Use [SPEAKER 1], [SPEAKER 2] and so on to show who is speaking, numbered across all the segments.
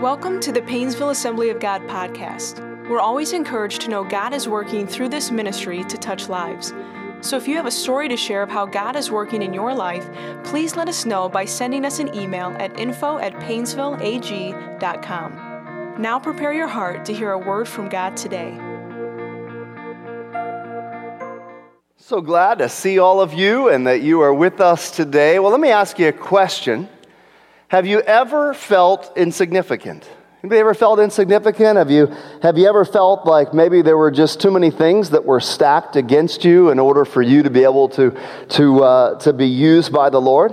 [SPEAKER 1] Welcome to the Painesville Assembly of God podcast. We're always encouraged to know God is working through this ministry to touch lives. So if you have a story to share of how God is working in your life, please let us know by sending us an email at info at paynesvilleag.com. Now prepare your heart to hear a word from God today.
[SPEAKER 2] So glad to see all of you and that you are with us today. Well, let me ask you a question. Have you ever felt insignificant? Anybody ever felt insignificant? Have you, have you ever felt like maybe there were just too many things that were stacked against you in order for you to be able to, to, uh, to be used by the Lord?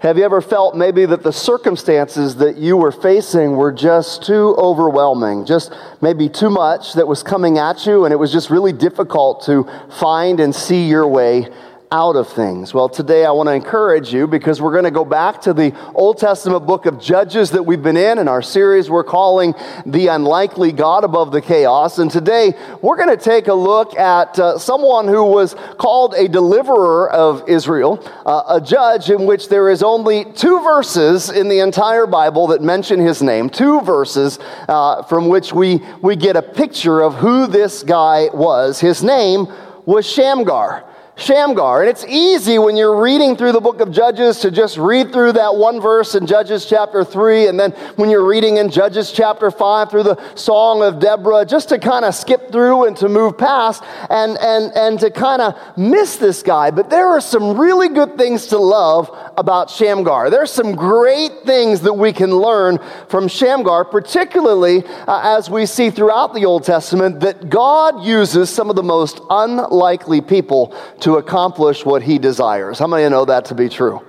[SPEAKER 2] Have you ever felt maybe that the circumstances that you were facing were just too overwhelming, just maybe too much that was coming at you, and it was just really difficult to find and see your way out of things. Well, today I want to encourage you because we're going to go back to the Old Testament book of Judges that we've been in in our series we're calling The Unlikely God Above the Chaos. And today we're going to take a look at uh, someone who was called a deliverer of Israel, uh, a judge in which there is only two verses in the entire Bible that mention his name, two verses uh, from which we, we get a picture of who this guy was. His name was Shamgar. Shamgar. And it's easy when you're reading through the book of Judges to just read through that one verse in Judges chapter 3, and then when you're reading in Judges chapter 5 through the Song of Deborah, just to kind of skip through and to move past and, and, and to kind of miss this guy. But there are some really good things to love about Shamgar. There's some great things that we can learn from Shamgar, particularly uh, as we see throughout the Old Testament that God uses some of the most unlikely people to accomplish what he desires. How many know that to be true?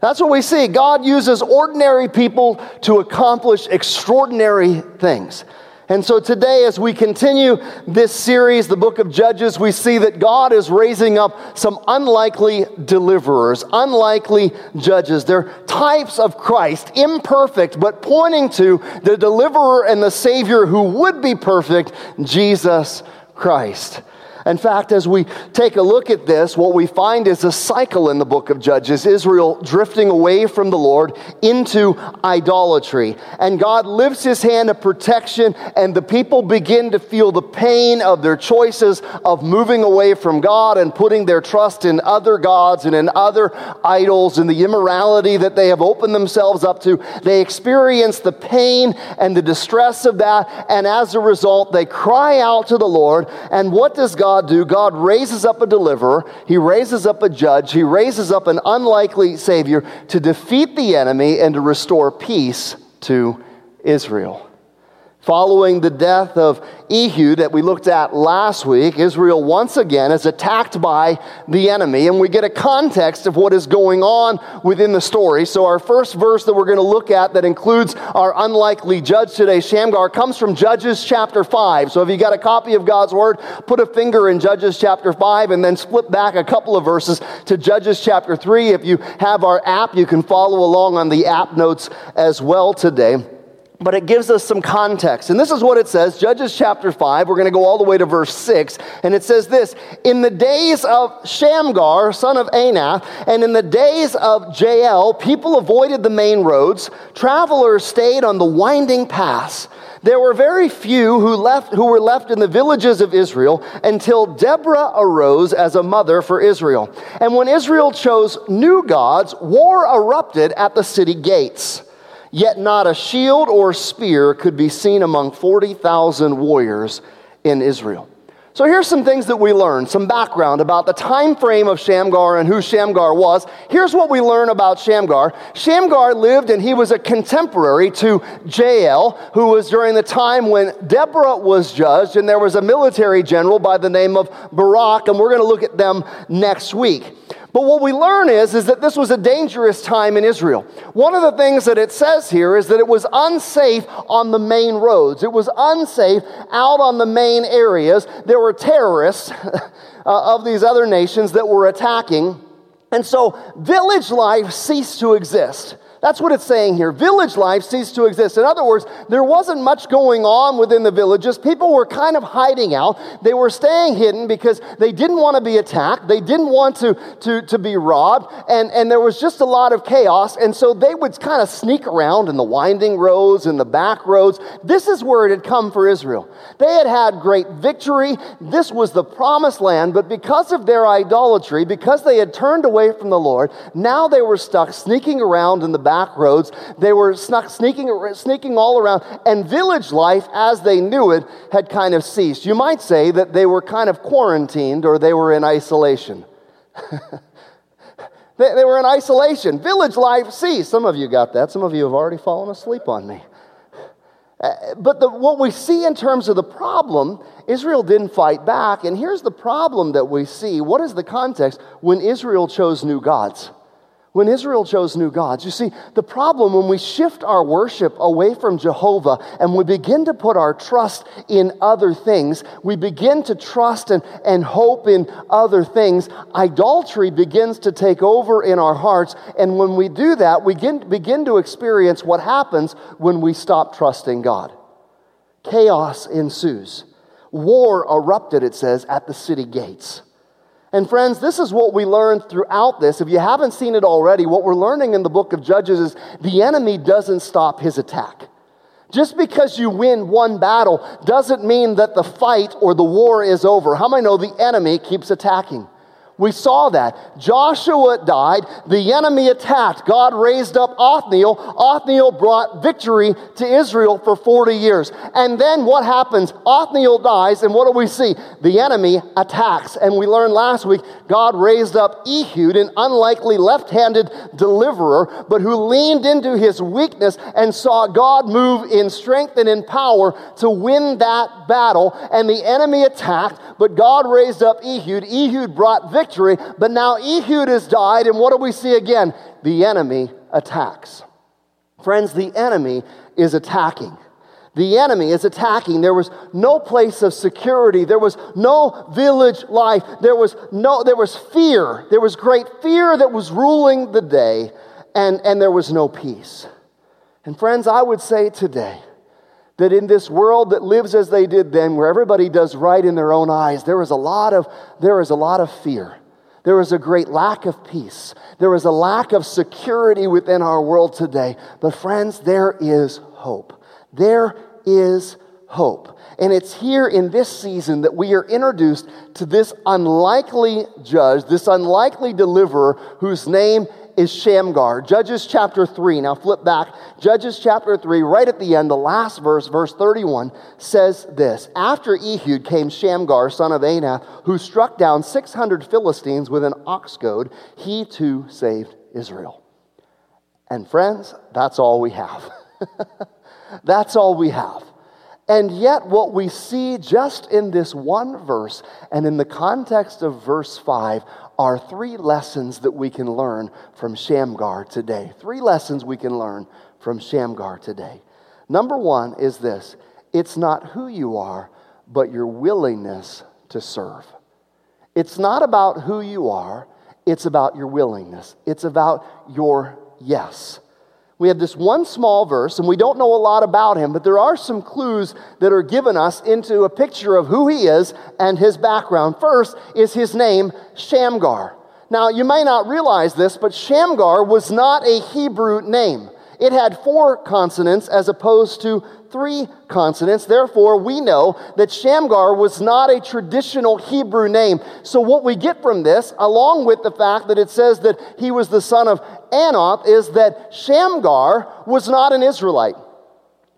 [SPEAKER 2] That's what we see. God uses ordinary people to accomplish extraordinary things. And so today, as we continue this series, the book of Judges, we see that God is raising up some unlikely deliverers, unlikely judges. They're types of Christ, imperfect, but pointing to the deliverer and the Savior who would be perfect, Jesus Christ. In fact, as we take a look at this, what we find is a cycle in the book of Judges Israel drifting away from the Lord into idolatry. And God lifts his hand of protection, and the people begin to feel the pain of their choices of moving away from God and putting their trust in other gods and in other idols and the immorality that they have opened themselves up to. They experience the pain and the distress of that, and as a result, they cry out to the Lord. And what does God God do? God raises up a deliverer, He raises up a judge, He raises up an unlikely Savior to defeat the enemy and to restore peace to Israel. Following the death of Ehud that we looked at last week, Israel once again is attacked by the enemy, and we get a context of what is going on within the story. So, our first verse that we're going to look at that includes our unlikely judge today, Shamgar, comes from Judges chapter 5. So, if you got a copy of God's word, put a finger in Judges chapter 5 and then flip back a couple of verses to Judges chapter 3. If you have our app, you can follow along on the app notes as well today but it gives us some context. And this is what it says Judges chapter 5. We're going to go all the way to verse 6. And it says this In the days of Shamgar, son of Anath, and in the days of Jael, people avoided the main roads. Travelers stayed on the winding paths. There were very few who, left, who were left in the villages of Israel until Deborah arose as a mother for Israel. And when Israel chose new gods, war erupted at the city gates. Yet not a shield or spear could be seen among 40,000 warriors in Israel. So here's some things that we learn, some background about the time frame of Shamgar and who Shamgar was. Here's what we learn about Shamgar. Shamgar lived and he was a contemporary to Jael, who was during the time when Deborah was judged, and there was a military general by the name of Barak, and we're going to look at them next week. But what we learn is, is that this was a dangerous time in Israel. One of the things that it says here is that it was unsafe on the main roads. It was unsafe out on the main areas. There were terrorists uh, of these other nations that were attacking. And so village life ceased to exist. That's what it's saying here. Village life ceased to exist. In other words, there wasn't much going on within the villages. People were kind of hiding out. They were staying hidden because they didn't want to be attacked. They didn't want to, to, to be robbed. And, and there was just a lot of chaos. And so they would kind of sneak around in the winding roads and the back roads. This is where it had come for Israel. They had had great victory. This was the promised land. But because of their idolatry, because they had turned away from the Lord, now they were stuck sneaking around in the back roads. They were snuck, sneaking, sneaking all around, and village life, as they knew it, had kind of ceased. You might say that they were kind of quarantined or they were in isolation. they, they were in isolation. Village life ceased. Some of you got that. Some of you have already fallen asleep on me. Uh, but the, what we see in terms of the problem, Israel didn't fight back. And here's the problem that we see. What is the context when Israel chose new gods? When Israel chose new gods. You see, the problem when we shift our worship away from Jehovah and we begin to put our trust in other things, we begin to trust and, and hope in other things, idolatry begins to take over in our hearts. And when we do that, we begin, begin to experience what happens when we stop trusting God. Chaos ensues. War erupted, it says, at the city gates. And friends, this is what we learn throughout this. If you haven't seen it already, what we're learning in the book of Judges is the enemy doesn't stop his attack. Just because you win one battle doesn't mean that the fight or the war is over. How many know the enemy keeps attacking? We saw that. Joshua died. The enemy attacked. God raised up Othniel. Othniel brought victory to Israel for 40 years. And then what happens? Othniel dies, and what do we see? The enemy attacks. And we learned last week God raised up Ehud, an unlikely left handed deliverer, but who leaned into his weakness and saw God move in strength and in power to win that battle. And the enemy attacked, but God raised up Ehud. Ehud brought victory victory, but now Ehud has died, and what do we see again? The enemy attacks. Friends, the enemy is attacking. The enemy is attacking. There was no place of security. There was no village life. There was no there was fear. There was great fear that was ruling the day, and, and there was no peace. And friends, I would say today that in this world that lives as they did then, where everybody does right in their own eyes, there is a lot of, there is a lot of fear. There is a great lack of peace. There is a lack of security within our world today. But, friends, there is hope. There is hope. And it's here in this season that we are introduced to this unlikely judge, this unlikely deliverer whose name is Shamgar. Judges chapter 3. Now flip back. Judges chapter 3, right at the end, the last verse, verse 31, says this After Ehud came Shamgar, son of Anath, who struck down 600 Philistines with an ox goad. He too saved Israel. And friends, that's all we have. that's all we have. And yet, what we see just in this one verse and in the context of verse 5 are three lessons that we can learn from Shamgar today. Three lessons we can learn from Shamgar today. Number one is this it's not who you are, but your willingness to serve. It's not about who you are, it's about your willingness, it's about your yes. We have this one small verse, and we don't know a lot about him, but there are some clues that are given us into a picture of who he is and his background. First is his name, Shamgar. Now, you may not realize this, but Shamgar was not a Hebrew name. It had four consonants as opposed to three consonants. Therefore, we know that Shamgar was not a traditional Hebrew name. So, what we get from this, along with the fact that it says that he was the son of Anath, is that Shamgar was not an Israelite.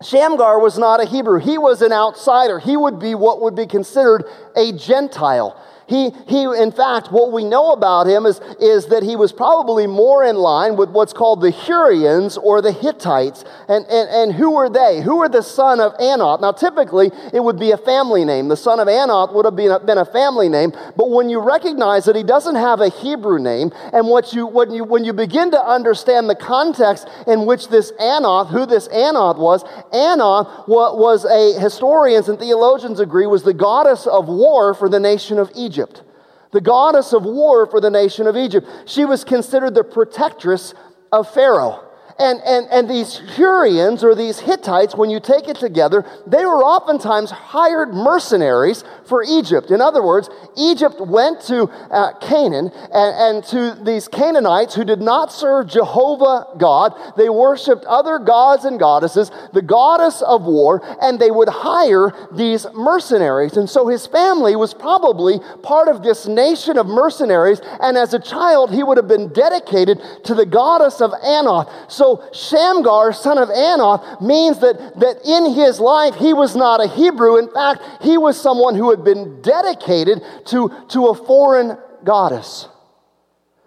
[SPEAKER 2] Shamgar was not a Hebrew. He was an outsider. He would be what would be considered a Gentile. He, he, in fact, what we know about him is, is that he was probably more in line with what's called the Hurrians or the Hittites. And, and, and who were they? Who were the son of Anath? Now, typically, it would be a family name. The son of Anath would have been a, been a family name. But when you recognize that he doesn't have a Hebrew name, and what you, when, you, when you begin to understand the context in which this Anath, who this Anath was, Anath was a, historians and theologians agree, was the goddess of war for the nation of Egypt. Egypt, the goddess of war for the nation of Egypt. She was considered the protectress of Pharaoh. And, and, and these Hurrians or these Hittites, when you take it together, they were oftentimes hired mercenaries for Egypt. In other words, Egypt went to uh, Canaan and, and to these Canaanites who did not serve Jehovah God. They worshiped other gods and goddesses, the goddess of war, and they would hire these mercenaries. And so his family was probably part of this nation of mercenaries. And as a child, he would have been dedicated to the goddess of Anoth. So Shamgar, son of Anath, means that, that in his life he was not a Hebrew. In fact, he was someone who had been dedicated to, to a foreign goddess.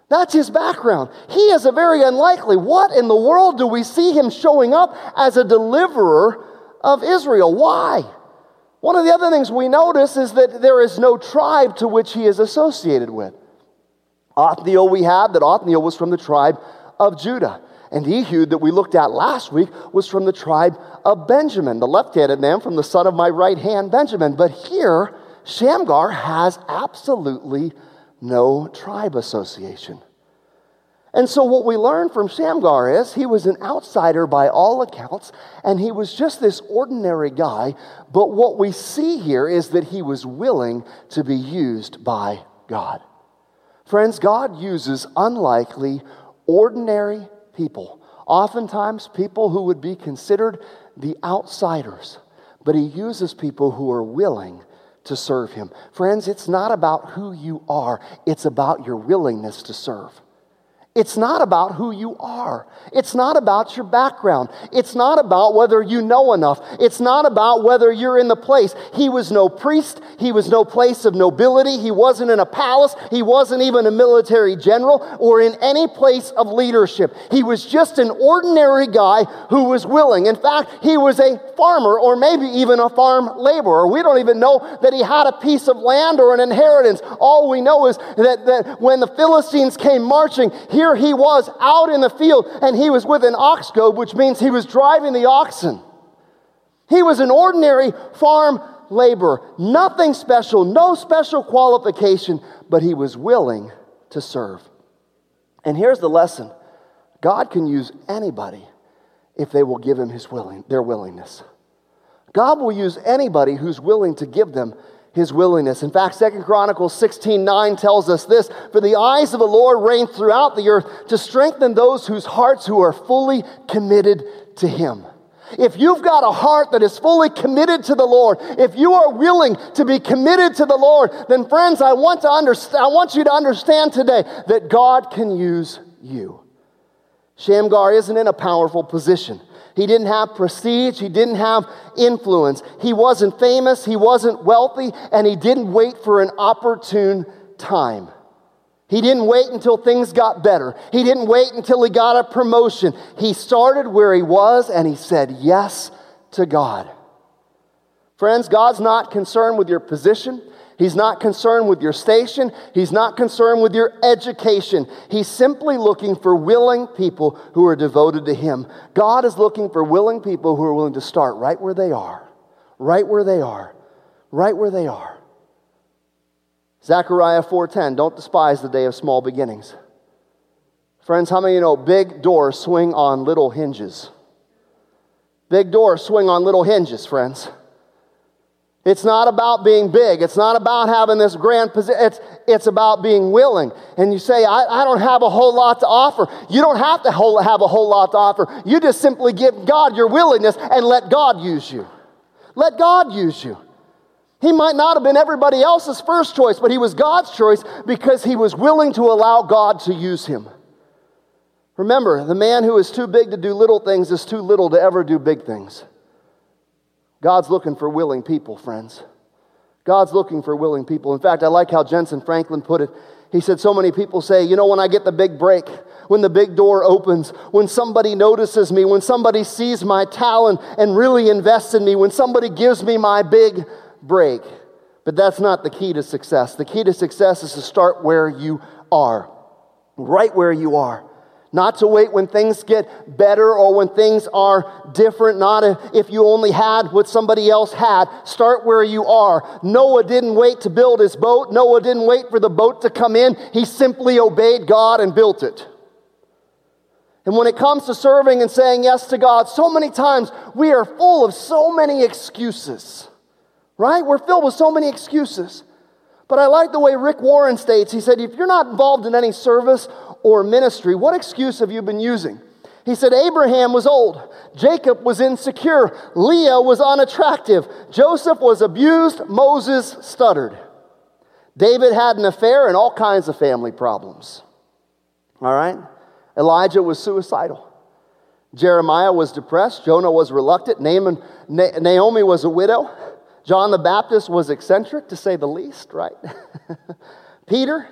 [SPEAKER 2] That's his background. He is a very unlikely. What in the world do we see him showing up as a deliverer of Israel? Why? One of the other things we notice is that there is no tribe to which he is associated with. Othniel, we have that Othniel was from the tribe of Judah. And Ehud, that we looked at last week, was from the tribe of Benjamin, the left handed man from the son of my right hand, Benjamin. But here, Shamgar has absolutely no tribe association. And so, what we learn from Shamgar is he was an outsider by all accounts, and he was just this ordinary guy. But what we see here is that he was willing to be used by God. Friends, God uses unlikely, ordinary people. Oftentimes, people who would be considered the outsiders, but he uses people who are willing to serve him. Friends, it's not about who you are, it's about your willingness to serve. It's not about who you are. It's not about your background. It's not about whether you know enough. It's not about whether you're in the place. He was no priest. He was no place of nobility. He wasn't in a palace. He wasn't even a military general or in any place of leadership. He was just an ordinary guy who was willing. In fact, he was a farmer or maybe even a farm laborer. We don't even know that he had a piece of land or an inheritance. All we know is that, that when the Philistines came marching, he here he was out in the field and he was with an ox goad, which means he was driving the oxen. He was an ordinary farm laborer, nothing special, no special qualification, but he was willing to serve. And here's the lesson God can use anybody if they will give him his willing, their willingness. God will use anybody who's willing to give them his willingness. In fact, Second Chronicles 16 9 tells us this For the eyes of the Lord reign throughout the earth to strengthen those whose hearts who are fully committed to him. If you've got a heart that is fully committed to the Lord, if you are willing to be committed to the Lord, then friends, I want to understand, I want you to understand today that God can use you. Shamgar isn't in a powerful position. He didn't have prestige. He didn't have influence. He wasn't famous. He wasn't wealthy. And he didn't wait for an opportune time. He didn't wait until things got better. He didn't wait until he got a promotion. He started where he was and he said yes to God. Friends, God's not concerned with your position. He's not concerned with your station. He's not concerned with your education. He's simply looking for willing people who are devoted to Him. God is looking for willing people who are willing to start right where they are, right where they are, right where they are. Zechariah 4:10, don't despise the day of small beginnings. Friends, how many you know big doors swing on little hinges? Big doors swing on little hinges, friends. It's not about being big. It's not about having this grand position. It's, it's about being willing. And you say, I, I don't have a whole lot to offer. You don't have to whole, have a whole lot to offer. You just simply give God your willingness and let God use you. Let God use you. He might not have been everybody else's first choice, but he was God's choice because he was willing to allow God to use him. Remember, the man who is too big to do little things is too little to ever do big things. God's looking for willing people, friends. God's looking for willing people. In fact, I like how Jentezen Franklin put it. He said, So many people say, you know, when I get the big break, when the big door opens, when somebody notices me, when somebody sees my talent and really invests in me, when somebody gives me my big break. But that's not the key to success. The key to success is to start where you are, right where you are. Not to wait when things get better or when things are different. Not if you only had what somebody else had. Start where you are. Noah didn't wait to build his boat. Noah didn't wait for the boat to come in. He simply obeyed God and built it. And when it comes to serving and saying yes to God, so many times we are full of so many excuses, right? We're filled with so many excuses. But I like the way Rick Warren states. He said, if you're not involved in any service or ministry, what excuse have you been using? He said, Abraham was old. Jacob was insecure. Leah was unattractive. Joseph was abused. Moses stuttered. David had an affair and all kinds of family problems. All right? Elijah was suicidal. Jeremiah was depressed. Jonah was reluctant. Naaman, Na- Naomi was a widow. John the Baptist was eccentric, to say the least, right? Peter,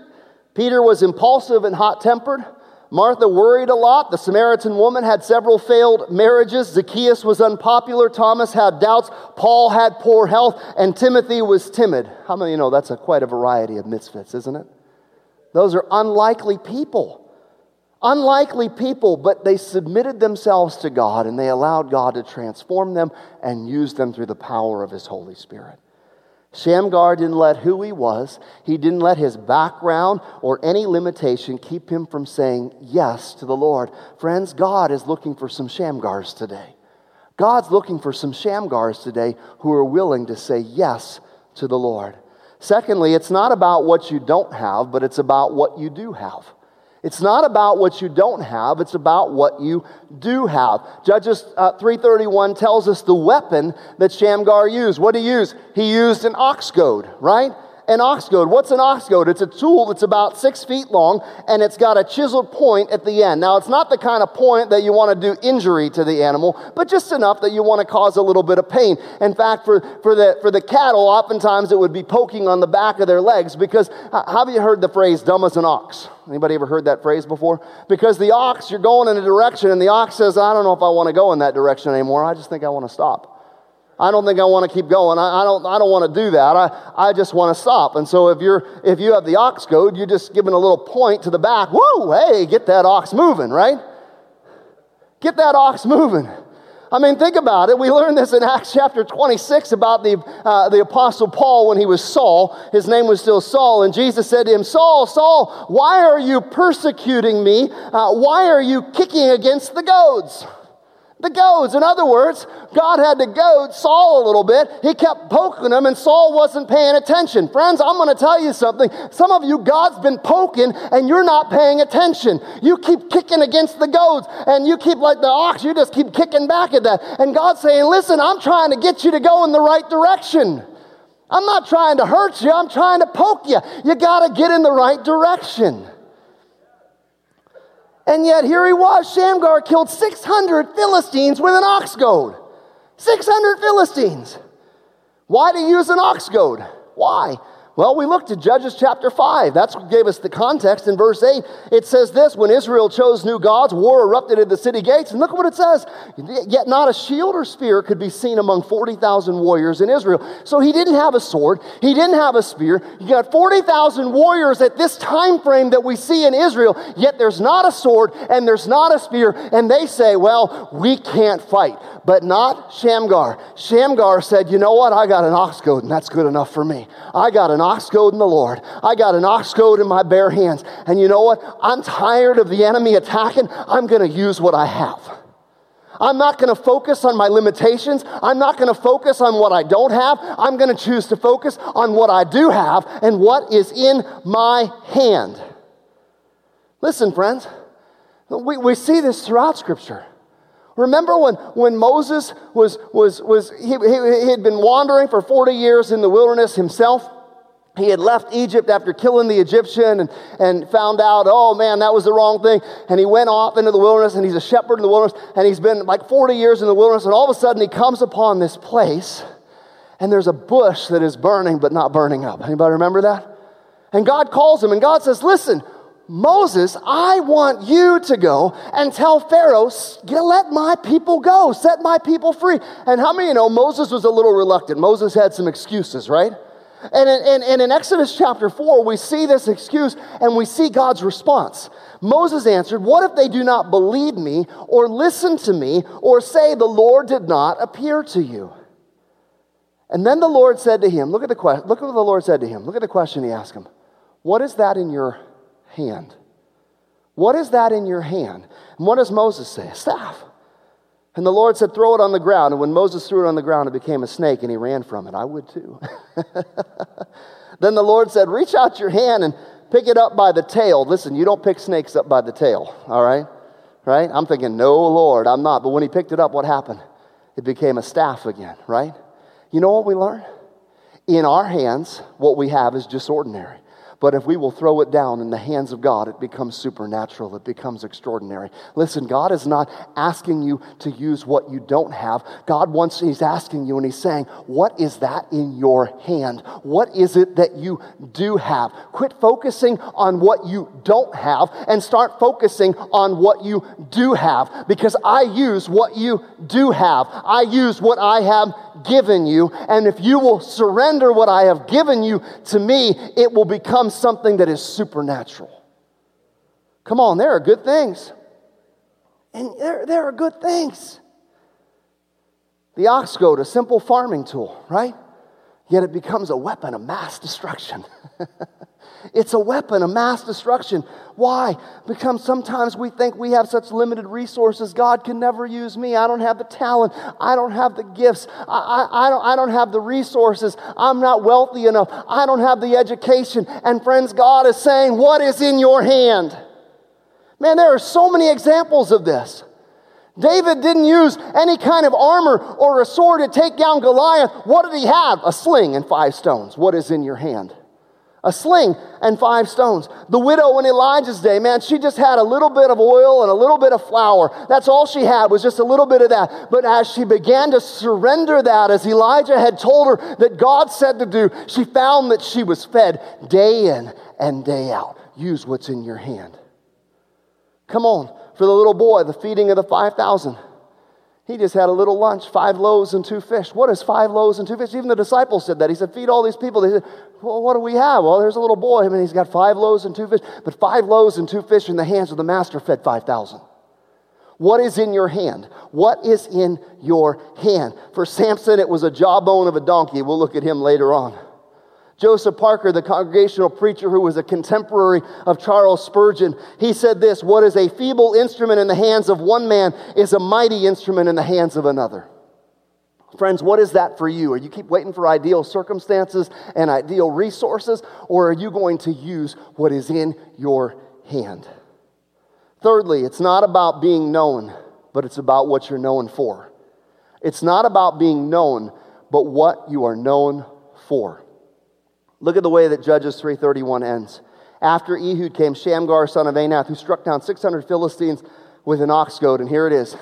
[SPEAKER 2] Peter was impulsive and hot tempered. Martha worried a lot. The Samaritan woman had several failed marriages. Zacchaeus was unpopular. Thomas had doubts. Paul had poor health. And Timothy was timid. How many you know that's a, quite a variety of misfits, isn't it? Those are unlikely people. Unlikely people, but they submitted themselves to God and they allowed God to transform them and use them through the power of His Holy Spirit. Shamgar didn't let who he was, he didn't let his background or any limitation keep him from saying yes to the Lord. Friends, God is looking for some Shamgars today. God's looking for some Shamgars today who are willing to say yes to the Lord. Secondly, it's not about what you don't have, but it's about what you do have. It's not about what you don't have, it's about what you do have. Judges uh, 331 tells us the weapon that Shamgar used. What did he use? He used an ox goad, right? An ox goad. What's an ox goad? It's a tool that's about six feet long and it's got a chiseled point at the end. Now, it's not the kind of point that you want to do injury to the animal, but just enough that you want to cause a little bit of pain. In fact, for, for, the, for the cattle, oftentimes it would be poking on the back of their legs because have you heard the phrase dumb as an ox? Anybody ever heard that phrase before? Because the ox, you're going in a direction and the ox says, I don't know if I want to go in that direction anymore. I just think I want to stop. I don't think I want to keep going. I, I don't, I don't want to do that. I, I just want to stop. And so if, you're, if you have the ox goad, you're just giving a little point to the back. Whoa, hey, get that ox moving, right? Get that ox moving. I mean, think about it. We learned this in Acts chapter 26 about the, uh, the Apostle Paul when he was Saul. His name was still Saul. And Jesus said to him, Saul, Saul, why are you persecuting me? Uh, why are you kicking against the goads? The goads. In other words, God had to goad Saul a little bit. He kept poking him, and Saul wasn't paying attention. Friends, I'm going to tell you something. Some of you, God's been poking, and you're not paying attention. You keep kicking against the goads, and you keep like the ox, you just keep kicking back at that. And God's saying, Listen, I'm trying to get you to go in the right direction. I'm not trying to hurt you, I'm trying to poke you. You got to get in the right direction. And yet here he was. Shamgar killed 600 Philistines with an ox goad. 600 Philistines. Why he use an ox goad? Why? Well, we looked at Judges chapter 5. That's what gave us the context in verse 8. It says this When Israel chose new gods, war erupted at the city gates. And look what it says. Yet not a shield or spear could be seen among 40,000 warriors in Israel. So he didn't have a sword, he didn't have a spear. You got 40,000 warriors at this time frame that we see in Israel, yet there's not a sword and there's not a spear. And they say, Well, we can't fight. But not Shamgar. Shamgar said, You know what? I got an ox goad, and that's good enough for me. I got an an ox goad in the Lord. I got an ox goad in my bare hands. And you know what? I'm tired of the enemy attacking. I'm going to use what I have. I'm not going to focus on my limitations. I'm not going to focus on what I don't have. I'm going to choose to focus on what I do have and what is in my hand. Listen, friends, we, we see this throughout Scripture. Remember when, when Moses was, was, was he, he, he had been wandering for 40 years in the wilderness himself? He had left Egypt after killing the Egyptian and, and found out, oh man, that was the wrong thing. And he went off into the wilderness and he's a shepherd in the wilderness and he's been like 40 years in the wilderness. And all of a sudden he comes upon this place and there's a bush that is burning but not burning up. Anybody remember that? And God calls him and God says, listen, Moses, I want you to go and tell Pharaoh, let my people go, set my people free. And how many you know Moses was a little reluctant? Moses had some excuses, right? And in, and, in Exodus chapter 4, we see this excuse and we see God's response. Moses answered, What if they do not believe me or listen to me or say, The Lord did not appear to you? And then the Lord said to him, Look at the question. Look at what the Lord said to him. Look at the question he asked him. What is that in your hand? What is that in your hand? And what does Moses say? A staff. And the Lord said, Throw it on the ground. And when Moses threw it on the ground, it became a snake, and he ran from it. I would too. then the Lord said, Reach out your hand and pick it up by the tail. Listen, you don't pick snakes up by the tail, all right? Right? I'm thinking, No, Lord, I'm not. But when he picked it up, what happened? It became a staff again, right? You know what we learn? In our hands, what we have is just ordinary. But if we will throw it down in the hands of God, it becomes supernatural. It becomes extraordinary. Listen, God is not asking you to use what you don't have. God wants, He's asking you and He's saying, What is that in your hand? What is it that you do have? Quit focusing on what you don't have and start focusing on what you do have because I use what you do have. I use what I have given you. And if you will surrender what I have given you to me, it will become something that is supernatural. Come on, there are good things. And there, there are good things. The ox goad, a simple farming tool, right? Yet it becomes a weapon of mass destruction. It's a weapon of mass destruction. Why? Because sometimes we think we have such limited resources. God can never use me. I don't have the talent. I don't have the gifts. I, I, I, don't, I don't have the resources. I'm not wealthy enough. I don't have the education. And friends, God is saying, What is in your hand? Man, there are so many examples of this. David didn't use any kind of armor or a sword to take down Goliath. What did he have? A sling and five stones. What is in your hand? A sling and five stones. The widow in Elijah's day, man, she just had a little bit of oil and a little bit of flour. That's all she had was just a little bit of that. But as she began to surrender that, as Elijah had told her that God said to do, she found that she was fed day in and day out. Use what's in your hand. Come on, for the little boy, the feeding of the 5,000. He just had a little lunch, five loaves and two fish. What is five loaves and two fish? Even the disciples said that. He said, Feed all these people. They said, Well, what do we have? Well, there's a little boy, I and he's got five loaves and two fish. But five loaves and two fish in the hands of the master fed 5,000. What is in your hand? What is in your hand? For Samson, it was a jawbone of a donkey. We'll look at him later on. Joseph Parker, the congregational preacher who was a contemporary of Charles Spurgeon, he said this What is a feeble instrument in the hands of one man is a mighty instrument in the hands of another. Friends, what is that for you? Are you keep waiting for ideal circumstances and ideal resources, or are you going to use what is in your hand? Thirdly, it's not about being known, but it's about what you're known for. It's not about being known, but what you are known for. Look at the way that Judges 3:31 ends. After Ehud came Shamgar, son of Anath, who struck down 600 Philistines with an ox goad. And here it is.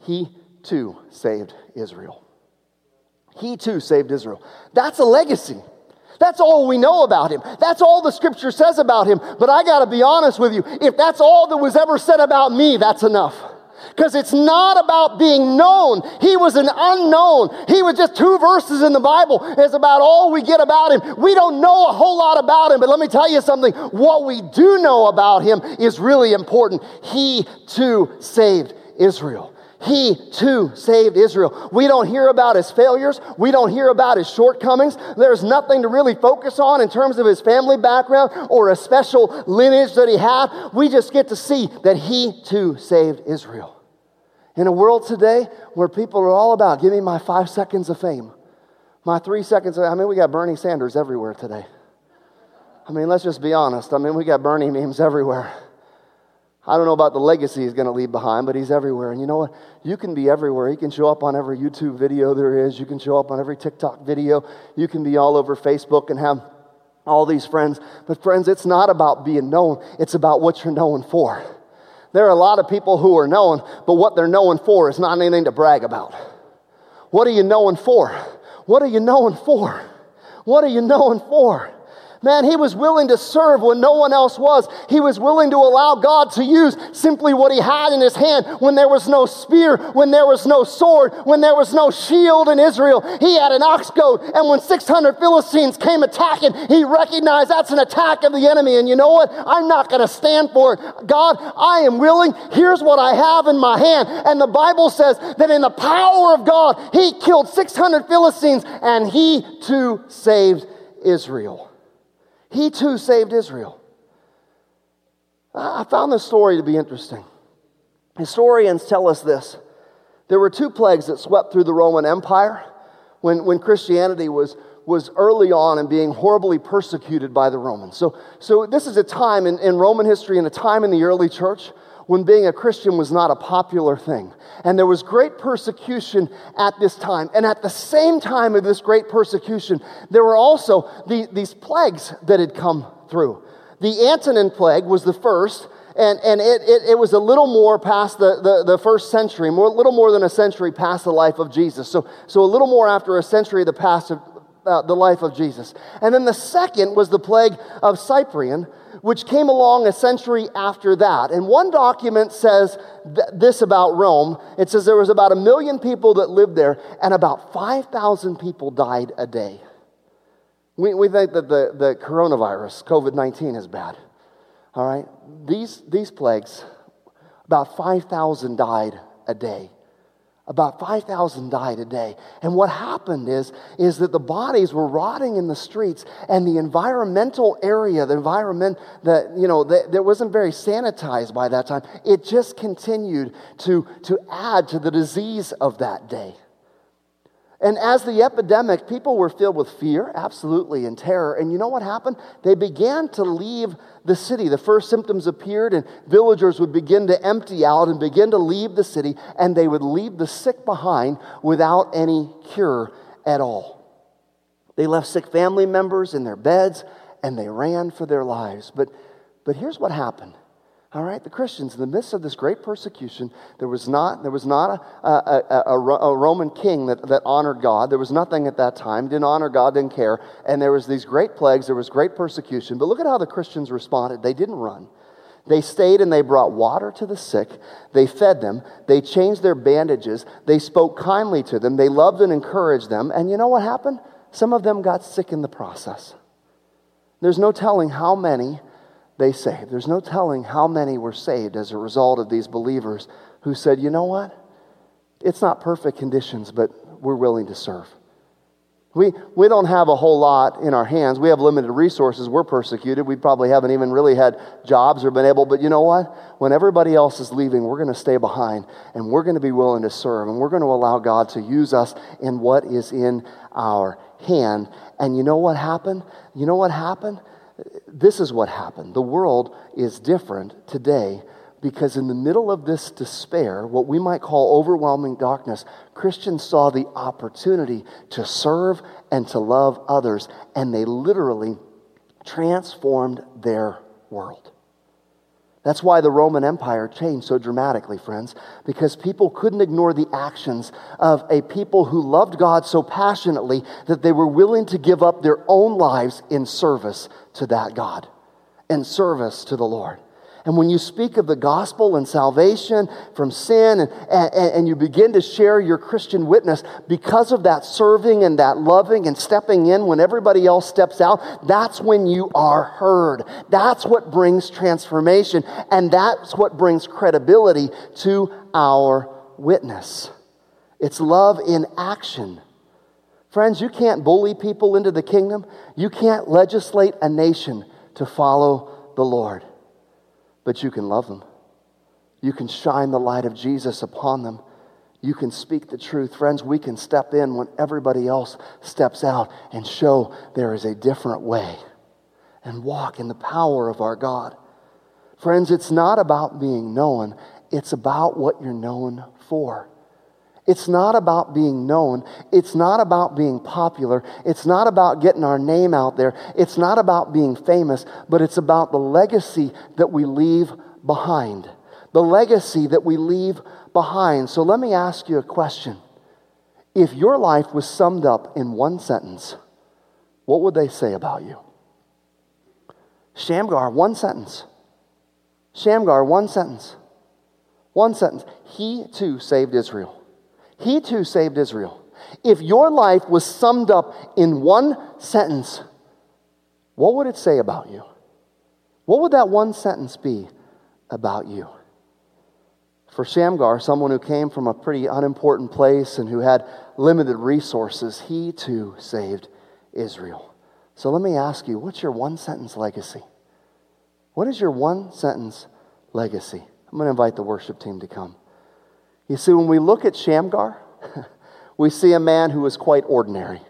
[SPEAKER 2] He too saved Israel. He too saved Israel. That's a legacy. That's all we know about him. That's all the scripture says about him. But I got to be honest with you. If that's all that was ever said about me, that's enough. Because it's not about being known. He was an unknown. He was just two verses in the Bible. It's about all we get about him. We don't know a whole lot about him, but let me tell you something. What we do know about him is really important. He too saved Israel. He too saved Israel. We don't hear about his failures. We don't hear about his shortcomings. There's nothing to really focus on in terms of his family background or a special lineage that he had. We just get to see that he too saved Israel. In a world today where people are all about, give me my five seconds of fame, my three seconds. Of, I mean, we got Bernie Sanders everywhere today. I mean, let's just be honest. I mean, we got Bernie memes everywhere. I don't know about the legacy he's going to leave behind, but he's everywhere. And you know what? You can be everywhere. He can show up on every YouTube video there is. You can show up on every TikTok video. You can be all over Facebook and have all these friends. But, friends, it's not about being known, it's about what you're known for. There are a lot of people who are known, but what they're known for is not anything to brag about. What are you known for? What are you known for? What are you known for? Man, he was willing to serve when no one else was. He was willing to allow God to use simply what he had in his hand when there was no spear, when there was no sword, when there was no shield in Israel. He had an ox goad. And when 600 Philistines came attacking, he recognized that's an attack of the enemy. And you know what? I'm not going to stand for it. God, I am willing. Here's what I have in my hand. And the Bible says that in the power of God, he killed 600 Philistines and he too saved Israel. He too saved Israel. I found this story to be interesting. Historians tell us this there were two plagues that swept through the Roman Empire when, when Christianity was, was early on and being horribly persecuted by the Romans. So, so this is a time in, in Roman history and a time in the early church when being a Christian was not a popular thing. And there was great persecution at this time. And at the same time of this great persecution, there were also the, these plagues that had come through. The Antonine plague was the first, and, and it, it, it, was a little more past the, the, the first century, more, a little more than a century past the life of Jesus. So, so a little more after a century of the past of uh, the life of Jesus. And then the second was the plague of Cyprian, which came along a century after that. And one document says th- this about Rome it says there was about a million people that lived there, and about 5,000 people died a day. We, we think that the, the coronavirus, COVID 19, is bad. All right? These, these plagues, about 5,000 died a day. About 5,000 died a day. And what happened is, is that the bodies were rotting in the streets and the environmental area, the environment that, you know, that, that wasn't very sanitized by that time, it just continued to, to add to the disease of that day. And as the epidemic, people were filled with fear, absolutely, and terror. And you know what happened? They began to leave the city. The first symptoms appeared, and villagers would begin to empty out and begin to leave the city, and they would leave the sick behind without any cure at all. They left sick family members in their beds, and they ran for their lives. But, but here's what happened all right, the Christians, in the midst of this great persecution, there was not, there was not a, a, a, a, Roman king that, that honored God. There was nothing at that time, didn't honor God, didn't care. And there was these great plagues, there was great persecution. But look at how the Christians responded. They didn't run. They stayed and they brought water to the sick. They fed them. They changed their bandages. They spoke kindly to them. They loved and encouraged them. And you know what happened? Some of them got sick in the process. There's no telling how many they saved. There's no telling how many were saved as a result of these believers who said, you know what? It's not perfect conditions, but we're willing to serve. We, we don't have a whole lot in our hands. We have limited resources. We're persecuted. We probably haven't even really had jobs or been able, but you know what? When everybody else is leaving, we're going to stay behind and we're going to be willing to serve and we're going to allow God to use us in what is in our hand. And you know what happened? You know what happened? This is what happened. The world is different today because, in the middle of this despair, what we might call overwhelming darkness, Christians saw the opportunity to serve and to love others, and they literally transformed their world. That's why the Roman Empire changed so dramatically, friends, because people couldn't ignore the actions of a people who loved God so passionately that they were willing to give up their own lives in service to that God, in service to the Lord. And when you speak of the gospel and salvation from sin, and, and, and, you begin to share your Christian witness because of that serving and that loving and stepping in when everybody else steps out, that's when you are heard. That's what brings transformation, and that's what brings credibility to our witness. It's love in action. Friends, you can't bully people into the kingdom, you can't legislate a nation to follow the Lord but you can love them. You can shine the light of Jesus upon them. You can speak the truth. Friends, we can step in when everybody else steps out and show there is a different way and walk in the power of our God. Friends, it's not about being known, it's about what you're known for. It's not about being known. It's not about being popular. It's not about getting our name out there. It's not about being famous, but it's about the legacy that we leave behind. The legacy that we leave behind. So let me ask you a question. If your life was summed up in one sentence, what would they say about you? Shamgar, one sentence. Shamgar, one sentence. One sentence. He too saved Israel. He too saved Israel. If your life was summed up in one sentence, what would it say about you? What would that one sentence be about you? For Shamgar, someone who came from a pretty unimportant place and who had limited resources, he too saved Israel. So let me ask you what's your one sentence legacy? What is your one sentence legacy? I'm going to invite the worship team to come. You see, when we look at Shamgar, we see a man who is quite ordinary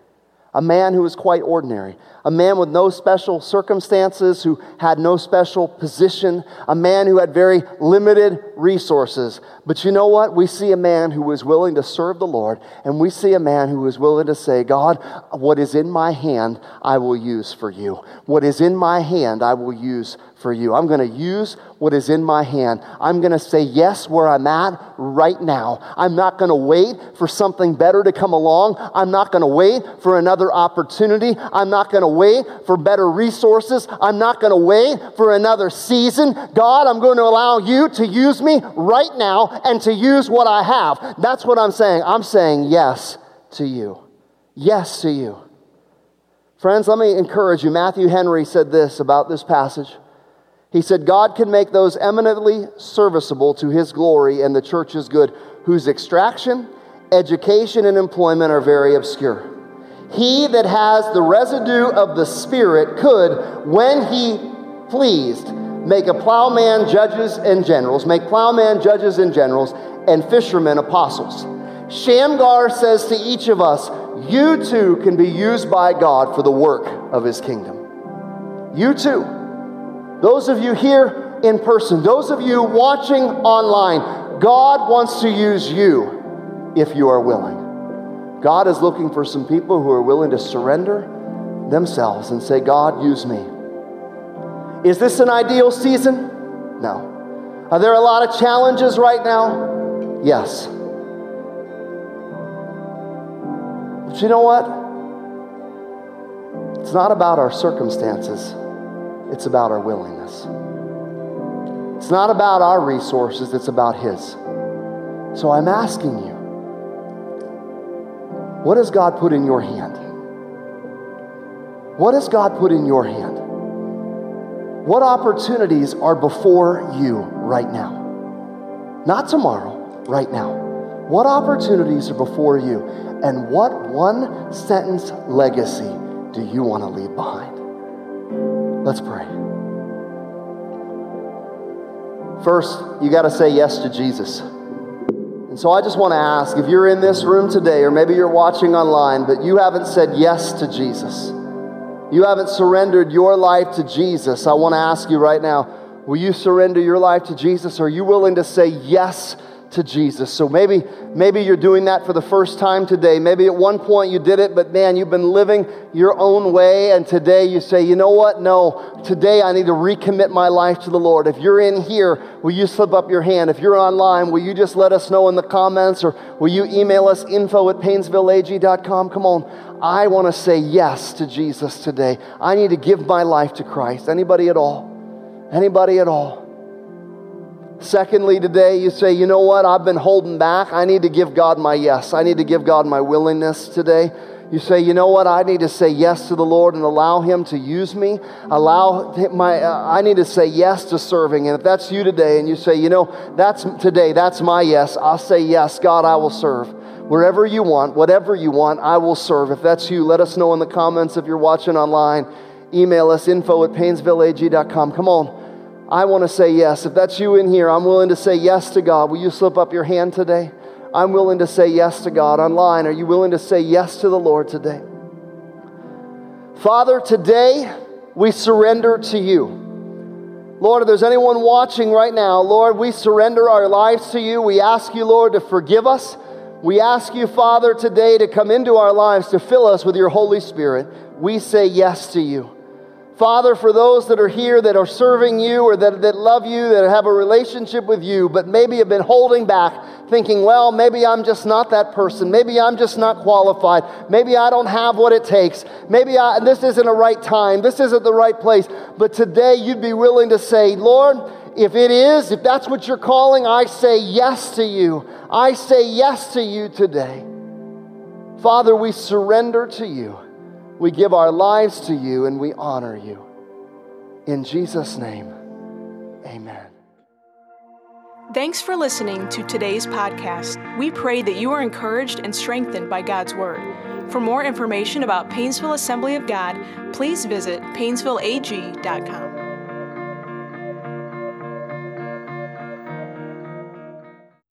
[SPEAKER 2] a man who was quite ordinary, a man with no special circumstances, who had no special position, a man who had very limited resources. But you know what? We see a man who was willing to serve the Lord, and we see a man who was willing to say, God, what is in my hand, I will use for you. What is in my hand, I will use for you. I'm going to use what is in my hand. I'm going to say yes where I'm at right now. I'm not going to wait for something better to come along. I'm not going to wait for another opportunity. I'm not going to wait for better resources. I'm not going to wait for another season. God, I'm going to allow you to use me right now and to use what I have. That's what I'm saying. I'm saying yes to you. Yes to you. Friends, let me encourage you. Matthew Henry said this about this passage. He said, God can make those eminently serviceable to his glory and the church's good, whose extraction, education, and employment are very obscure. He that has the residue of the Spirit could, when he pleased, make a plowman judges and generals, make plowman judges and generals, and fishermen apostles. Shamgar says to each of us, You too can be used by God for the work of his kingdom. You too. Those of you here in person, those of you watching online, God wants to use you if you are willing. God is looking for some people who are willing to surrender themselves and say, God, use me. Is this an ideal season? No. Are there a lot of challenges right now? Yes. But you know what? It's not about our circumstances. It's about our willingness. It's not about our resources, it's about His. So I'm asking you, what has God put in your hand? What has God put in your hand? What opportunities are before you right now? Not tomorrow, right now. What opportunities are before you? And what one sentence legacy do you want to leave behind? Let's pray. First, you got to say yes to Jesus. And so I just want to ask if you're in this room today, or maybe you're watching online, but you haven't said yes to Jesus, you haven't surrendered your life to Jesus, I want to ask you right now will you surrender your life to Jesus? Are you willing to say yes to Jesus. So maybe, maybe you're doing that for the first time today. Maybe at one point you did it, but man, you've been living your own way. And today you say, you know what? No, today I need to recommit my life to the Lord. If you're in here, will you slip up your hand? If you're online, will you just let us know in the comments or will you email us info at painesvilleag.com? Come on. I want to say yes to Jesus today. I need to give my life to Christ. Anybody at all? Anybody at all? Secondly, today you say, you know what? I've been holding back. I need to give God my yes. I need to give God my willingness today. You say, you know what? I need to say yes to the Lord and allow Him to use me. Allow my, uh, I need to say yes to serving. And if that's you today and you say, you know, that's today, that's my yes, I'll say yes, God, I will serve. Wherever you want, whatever you want, I will serve. If that's you, let us know in the comments if you're watching online. Email us info at painesvilleag.com. Come on. I want to say yes. If that's you in here, I'm willing to say yes to God. Will you slip up your hand today? I'm willing to say yes to God. Online, are you willing to say yes to the Lord today? Father, today we surrender to you. Lord, if there's anyone watching right now, Lord, we surrender our lives to you. We ask you, Lord, to forgive us. We ask you, Father, today to come into our lives to fill us with your Holy Spirit. We say yes to you. Father, for those that are here that are serving you or that, that love you, that have a relationship with you, but maybe have been holding back, thinking, well, maybe I'm just not that person. Maybe I'm just not qualified. Maybe I don't have what it takes. Maybe I, this isn't a right time. This isn't the right place. But today you'd be willing to say, Lord, if it is, if that's what you're calling, I say yes to you. I say yes to you today. Father, we surrender to you. We give our lives to you and we honor you. In Jesus' name, amen.
[SPEAKER 1] Thanks for listening to today's podcast. We pray that you are encouraged and strengthened by God's Word. For more information about Painesville Assembly of God, please visit painesvilleag.com.